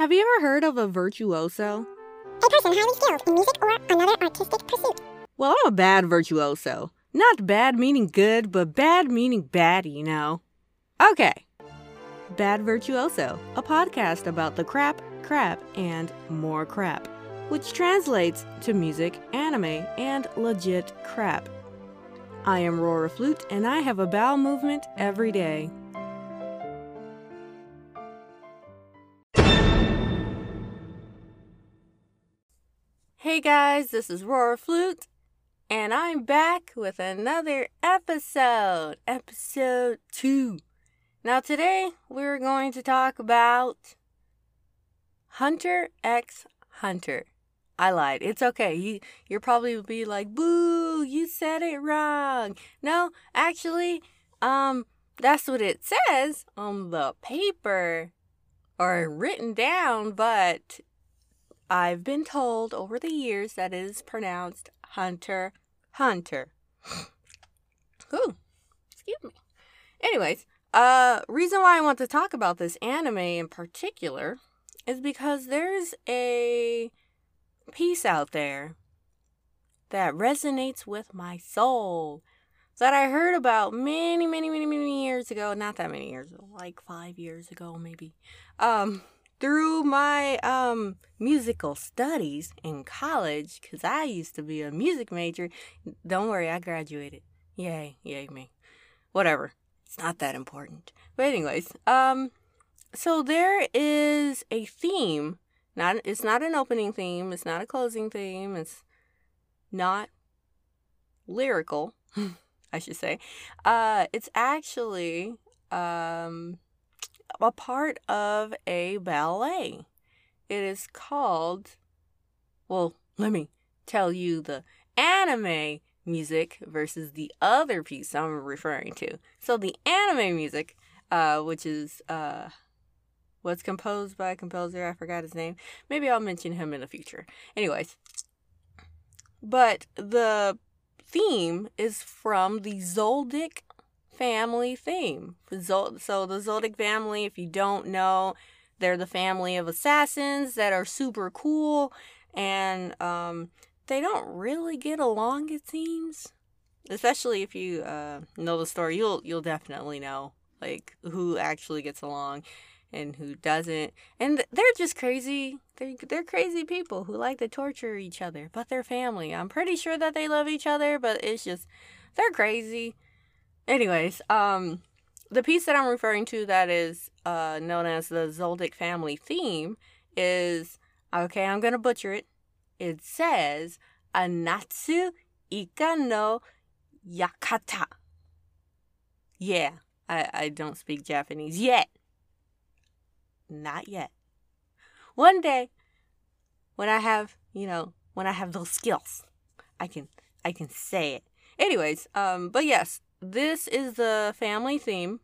Have you ever heard of a virtuoso? A person highly skilled in music or another artistic pursuit. Well, I'm a bad virtuoso. Not bad meaning good, but bad meaning bad, you know. Okay. Bad Virtuoso, a podcast about the crap, crap, and more crap, which translates to music, anime, and legit crap. I am Rora Flute, and I have a bowel movement every day. Hey guys, this is Rora Flute, and I'm back with another episode, episode two. Now, today we're going to talk about Hunter x Hunter. I lied. It's okay. You you'll probably be like, "Boo, you said it wrong." No, actually, um that's what it says on the paper or written down, but I've been told over the years that it is pronounced Hunter Hunter. Ooh, excuse me. Anyways, uh, reason why I want to talk about this anime in particular is because there's a piece out there that resonates with my soul that I heard about many, many, many, many years ago. Not that many years ago, like five years ago, maybe. Um, through my um musical studies in college, because I used to be a music major. Don't worry, I graduated. Yay, yay me. Whatever. It's not that important. But anyways, um so there is a theme. Not it's not an opening theme, it's not a closing theme, it's not lyrical, I should say. Uh it's actually um a part of a ballet. It is called well, let me tell you the anime music versus the other piece I'm referring to. So the anime music, uh, which is uh, what's composed by a composer, I forgot his name. Maybe I'll mention him in the future. Anyways, but the theme is from the Zoldyck family theme. So the Zoldyck family, if you don't know, they're the family of assassins that are super cool and um, they don't really get along it seems. Especially if you uh, know the story you'll you'll definitely know like who actually gets along and who doesn't. And they're just crazy they're, they're crazy people who like to torture each other but they're family. I'm pretty sure that they love each other but it's just they're crazy anyways um the piece that i'm referring to that is uh known as the zoldyck family theme is okay i'm gonna butcher it it says Anatsu Ika no Yakata. Yeah, I, I don't speak Japanese yet. Not yet. One day, when I have, you know, when I have those skills, I can I can say it. Anyways, um, but yes, this is the family theme.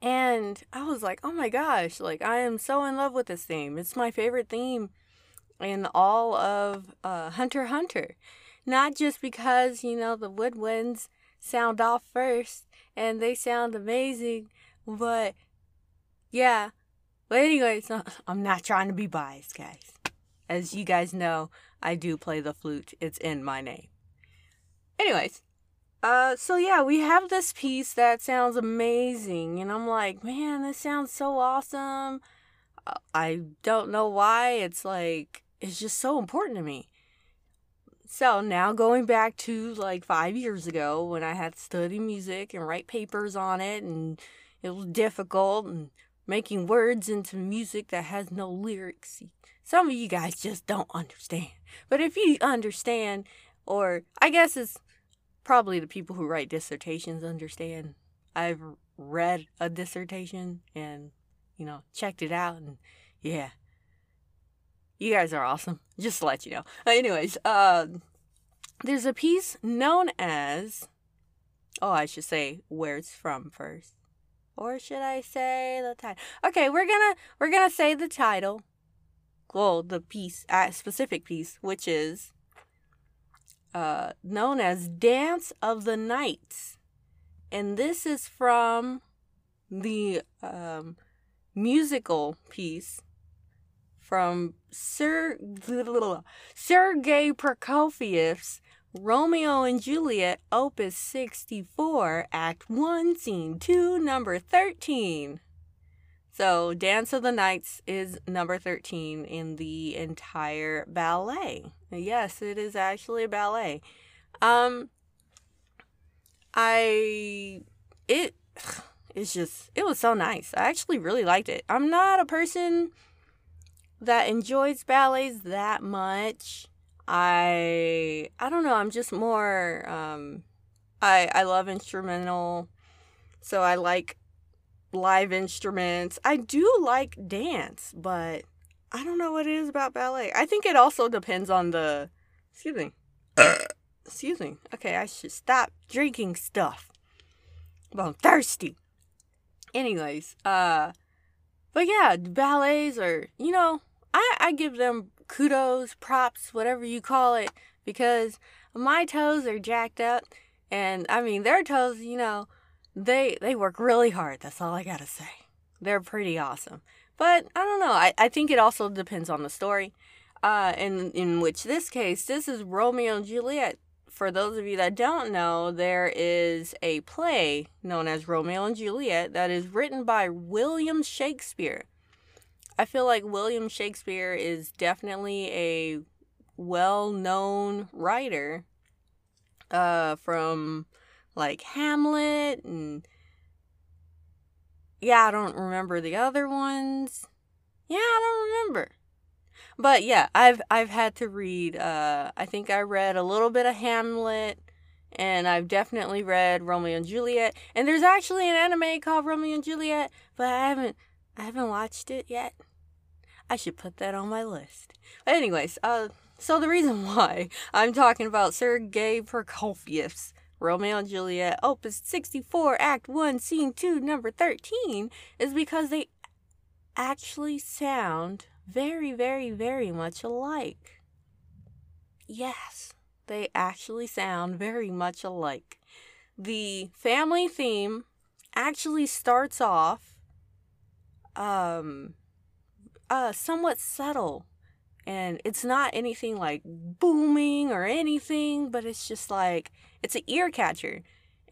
And I was like, oh my gosh, like I am so in love with this theme. It's my favorite theme in all of uh, Hunter Hunter. Not just because, you know, the woodwinds sound off first and they sound amazing, but yeah. But, anyways, I'm not trying to be biased, guys. As you guys know, I do play the flute, it's in my name. Anyways, uh, so yeah, we have this piece that sounds amazing, and I'm like, man, this sounds so awesome. Uh, I don't know why. It's like it's just so important to me. So now going back to like five years ago when I had to study music and write papers on it, and it was difficult and making words into music that has no lyrics. Some of you guys just don't understand. But if you understand, or I guess it's probably the people who write dissertations understand. I've read a dissertation and, you know, checked it out, and yeah, you guys are awesome. Just to let you know. Anyways, uh, there's a piece known as. Oh, I should say where it's from first, or should I say the title? Okay, we're gonna we're gonna say the title. Well, the piece, a specific piece, which is uh, known as Dance of the Knights, and this is from the um, musical piece from Sir Sergei Prokofiev's Romeo and Juliet, Opus 64, Act 1, Scene 2, number 13. So, Dance of the Knights is number 13 in the entire ballet. Yes, it is actually a ballet. Um, I, it, it's just, it was so nice. I actually really liked it. I'm not a person that enjoys ballets that much. I I don't know, I'm just more um I I love instrumental. So I like live instruments. I do like dance, but I don't know what it is about ballet. I think it also depends on the excuse me. excuse me. Okay, I should stop drinking stuff. Well, I'm thirsty. Anyways, uh but yeah, ballets are, you know, I, I give them kudos, props, whatever you call it, because my toes are jacked up, and I mean their toes, you know, they they work really hard. That's all I gotta say. They're pretty awesome. But I don't know. I, I think it also depends on the story. Uh, in in which this case, this is Romeo and Juliet. For those of you that don't know, there is a play known as Romeo and Juliet that is written by William Shakespeare. I feel like William Shakespeare is definitely a well-known writer uh from like Hamlet and yeah, I don't remember the other ones. Yeah, I don't remember. But yeah, I've I've had to read uh I think I read a little bit of Hamlet and I've definitely read Romeo and Juliet. And there's actually an anime called Romeo and Juliet, but I haven't I haven't watched it yet. I should put that on my list. But anyways, uh, so the reason why I'm talking about Sergei Prokofiev's Romeo and Juliet, Opus 64, Act 1, Scene 2, number 13, is because they actually sound very, very, very much alike. Yes, they actually sound very much alike. The family theme actually starts off um uh somewhat subtle and it's not anything like booming or anything but it's just like it's an ear catcher.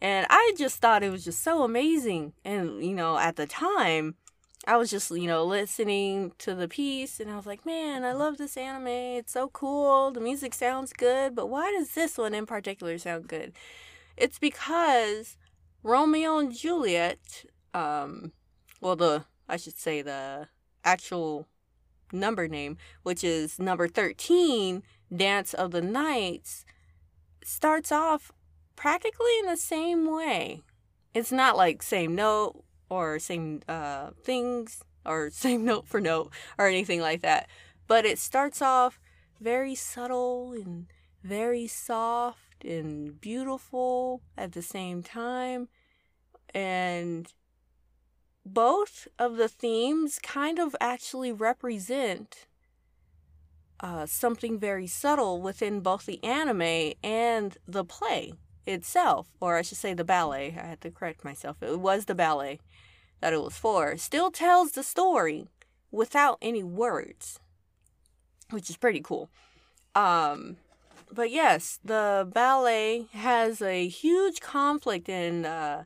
And i just thought it was just so amazing. And you know at the time i was just you know listening to the piece and i was like man i love this anime. It's so cool. The music sounds good but why does this one in particular sound good? It's because romeo and juliet um well the i should say the actual number name, which is number 13, Dance of the Knights, starts off practically in the same way. It's not like same note or same uh, things or same note for note or anything like that, but it starts off very subtle and very soft and beautiful at the same time. And both of the themes kind of actually represent uh, something very subtle within both the anime and the play itself, or I should say the ballet. I had to correct myself. It was the ballet that it was for. Still tells the story without any words, which is pretty cool. Um, but yes, the ballet has a huge conflict in uh,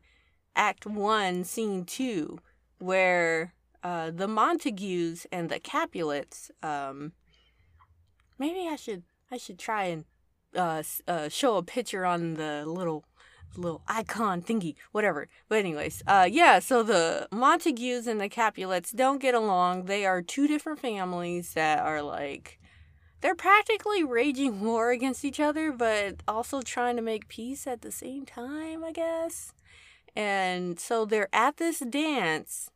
Act 1, Scene 2, where uh, the Montagues and the Capulets, um, maybe I should I should try and uh, uh, show a picture on the little little icon thingy, whatever. But anyways, uh, yeah. So the Montagues and the Capulets don't get along. They are two different families that are like they're practically raging war against each other, but also trying to make peace at the same time, I guess. And so they're at this dance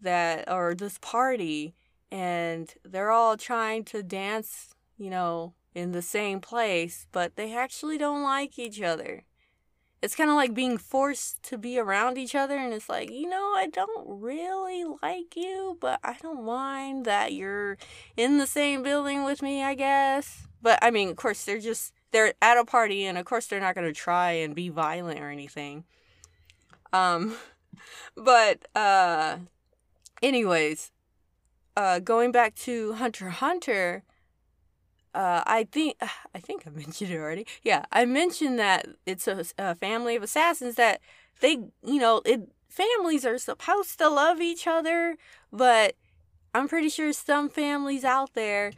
that, or this party, and they're all trying to dance, you know, in the same place, but they actually don't like each other. It's kind of like being forced to be around each other, and it's like, you know, I don't really like you, but I don't mind that you're in the same building with me, I guess. But I mean, of course, they're just, they're at a party, and of course, they're not going to try and be violent or anything. Um, but uh, anyways, uh, going back to Hunter Hunter, uh, I think I think I mentioned it already. Yeah, I mentioned that it's a, a family of assassins that they, you know, it families are supposed to love each other, but I'm pretty sure some families out there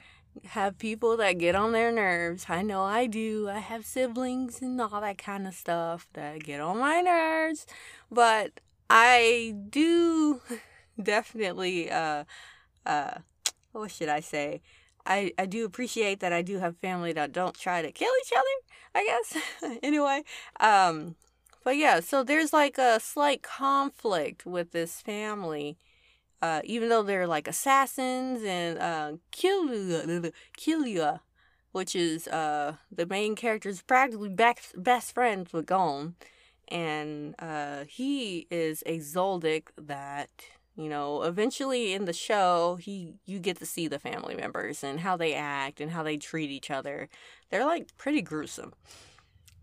have people that get on their nerves. I know I do. I have siblings and all that kind of stuff that get on my nerves, but I do definitely uh uh what should I say? I, I do appreciate that I do have family that don't try to kill each other, I guess. anyway, um but yeah, so there's like a slight conflict with this family. Uh, even though they're like assassins and uh, Killua, which is uh, the main character's practically best, best friends with Gon. And uh, he is a Zoldyck that you know eventually in the show he you get to see the family members and how they act and how they treat each other they're like pretty gruesome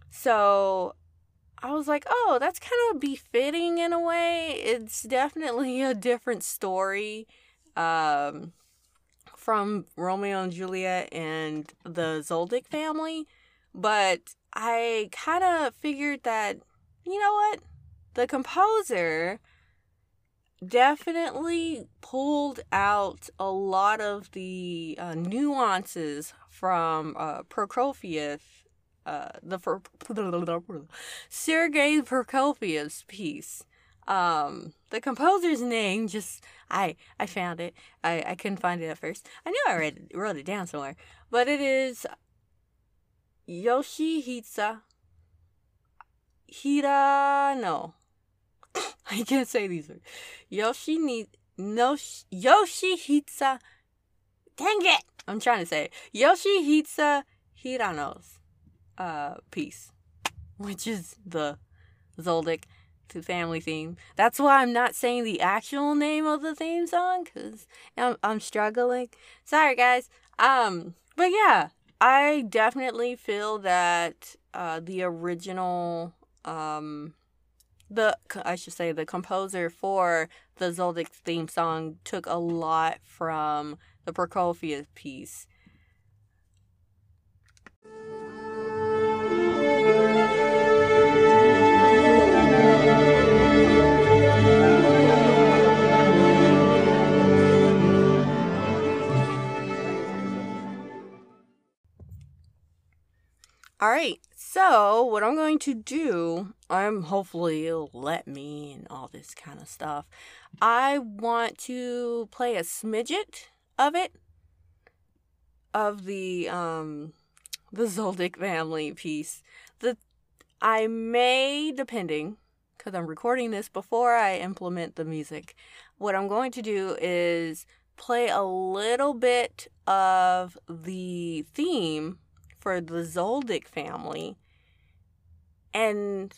so i was like oh that's kind of befitting in a way. It's definitely a different story um, from romeo and juliet and the zoldyck family. But i kind of figured that you know what? The composer definitely pulled out a lot of the uh, nuances from uh, Prokofiev, uh, the for, Sergei Prokofiev's piece. Um, the composer's name just I I found it. I I couldn't find it at first. I knew I read wrote it down somewhere, but it is Yoshihisa Hirano. I can't say these words. Yoshi ni no Yoshihisa. Dang it! I'm trying to say it. Yoshihisa Hirano's uh piece, which is the Zoldyck family theme. That's why I'm not saying the actual name of the theme song because I'm, I'm struggling. Sorry, guys. Um, but yeah, I definitely feel that uh, the original um the I should say the composer for the Zoldyck theme song took a lot from the Prokofiev piece. All right, so what I'm going to do, I'm hopefully it'll let me and all this kind of stuff. I want to play a smidget of it of the um the Zoldyck family piece. The I may, depending, because I'm recording this before I implement the music. What I'm going to do is play a little bit of the theme for the Zoldyck family. And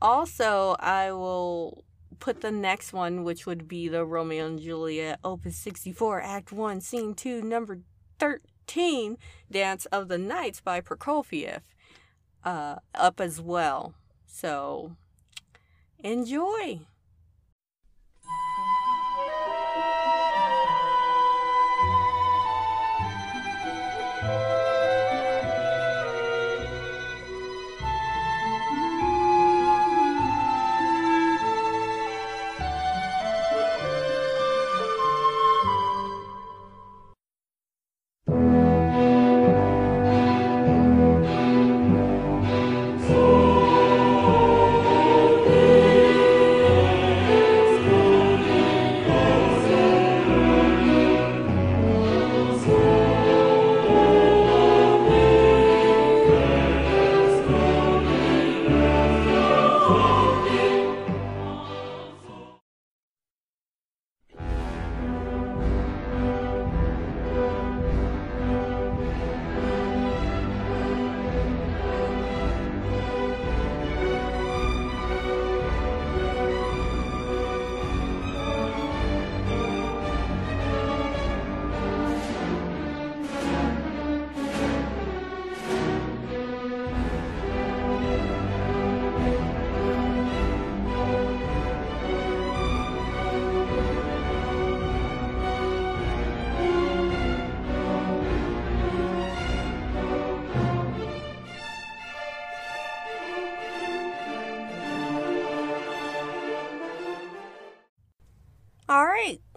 also, I will put the next one, which would be the Romeo and Juliet, Opus 64, Act 1, Scene 2, Number 13, Dance of the Knights by Prokofiev, uh, up as well. So, enjoy!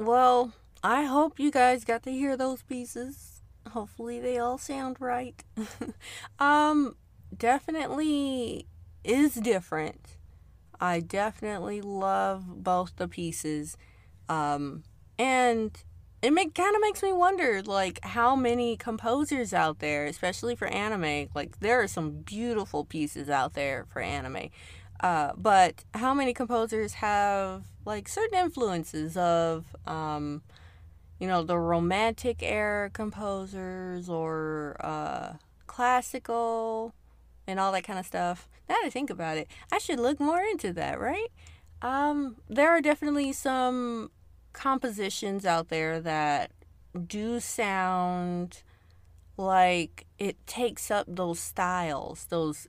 Well, I hope you guys got to hear those pieces. Hopefully they all sound right. um definitely is different. I definitely love both the pieces. Um and it make, kind of makes me wonder like how many composers out there especially for anime like there are some beautiful pieces out there for anime uh, but how many composers have like certain influences of um, you know the romantic era composers or uh, classical and all that kind of stuff? Now that i think about it i should look more into that right? Um, there are definitely some compositions out there that do sound like it takes up those styles, those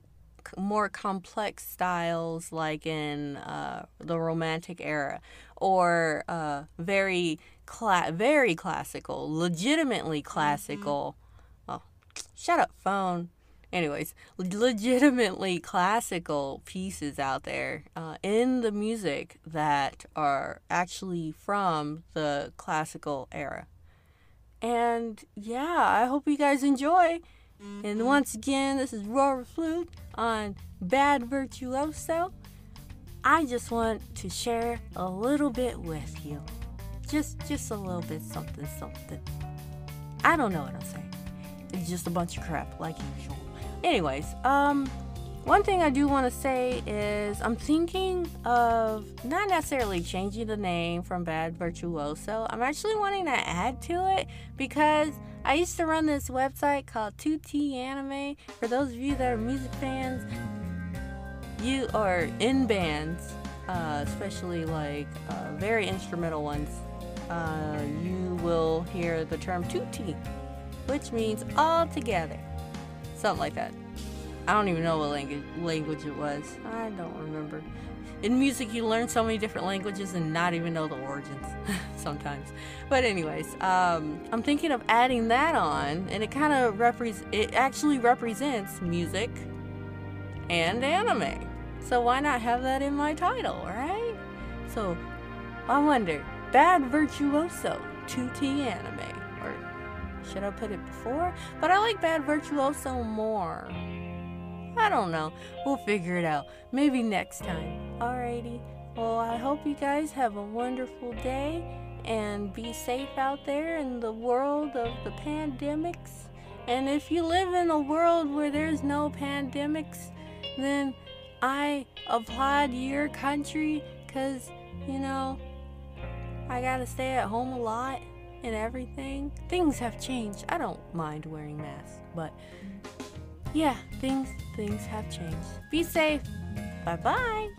more complex styles, like in uh, the Romantic era, or uh, very cla- very classical, legitimately classical. Mm-hmm. Oh, shut up, phone anyways, legitimately classical pieces out there uh, in the music that are actually from the classical era. And yeah, I hope you guys enjoy. And once again, this is Roar Flute on Bad Virtuoso. I just want to share a little bit with you. Just just a little bit something something. I don't know what I'm saying. It's just a bunch of crap like usual. Anyways, um, one thing I do want to say is I'm thinking of not necessarily changing the name from Bad Virtuoso. I'm actually wanting to add to it because I used to run this website called Tutti Anime. For those of you that are music fans, you are in bands, uh, especially like uh, very instrumental ones. Uh, you will hear the term tutti, which means all together. Something like that. I don't even know what language language it was. I don't remember. In music, you learn so many different languages and not even know the origins sometimes. But anyways, um, I'm thinking of adding that on, and it kind of represents. It actually represents music and anime. So why not have that in my title, right? So I wonder, Bad Virtuoso Tutti anime Or should I put it before? But I like Bad Virtuoso more. I don't know. We'll figure it out. Maybe next time. Alrighty. Well, I hope you guys have a wonderful day and be safe out there in the world of the pandemics. And if you live in a world where there's no pandemics, then I applaud your country because, you know, I gotta stay at home a lot and everything. Things have changed. I don't mind wearing masks, but yeah, things things have changed. Be safe. Bye bye.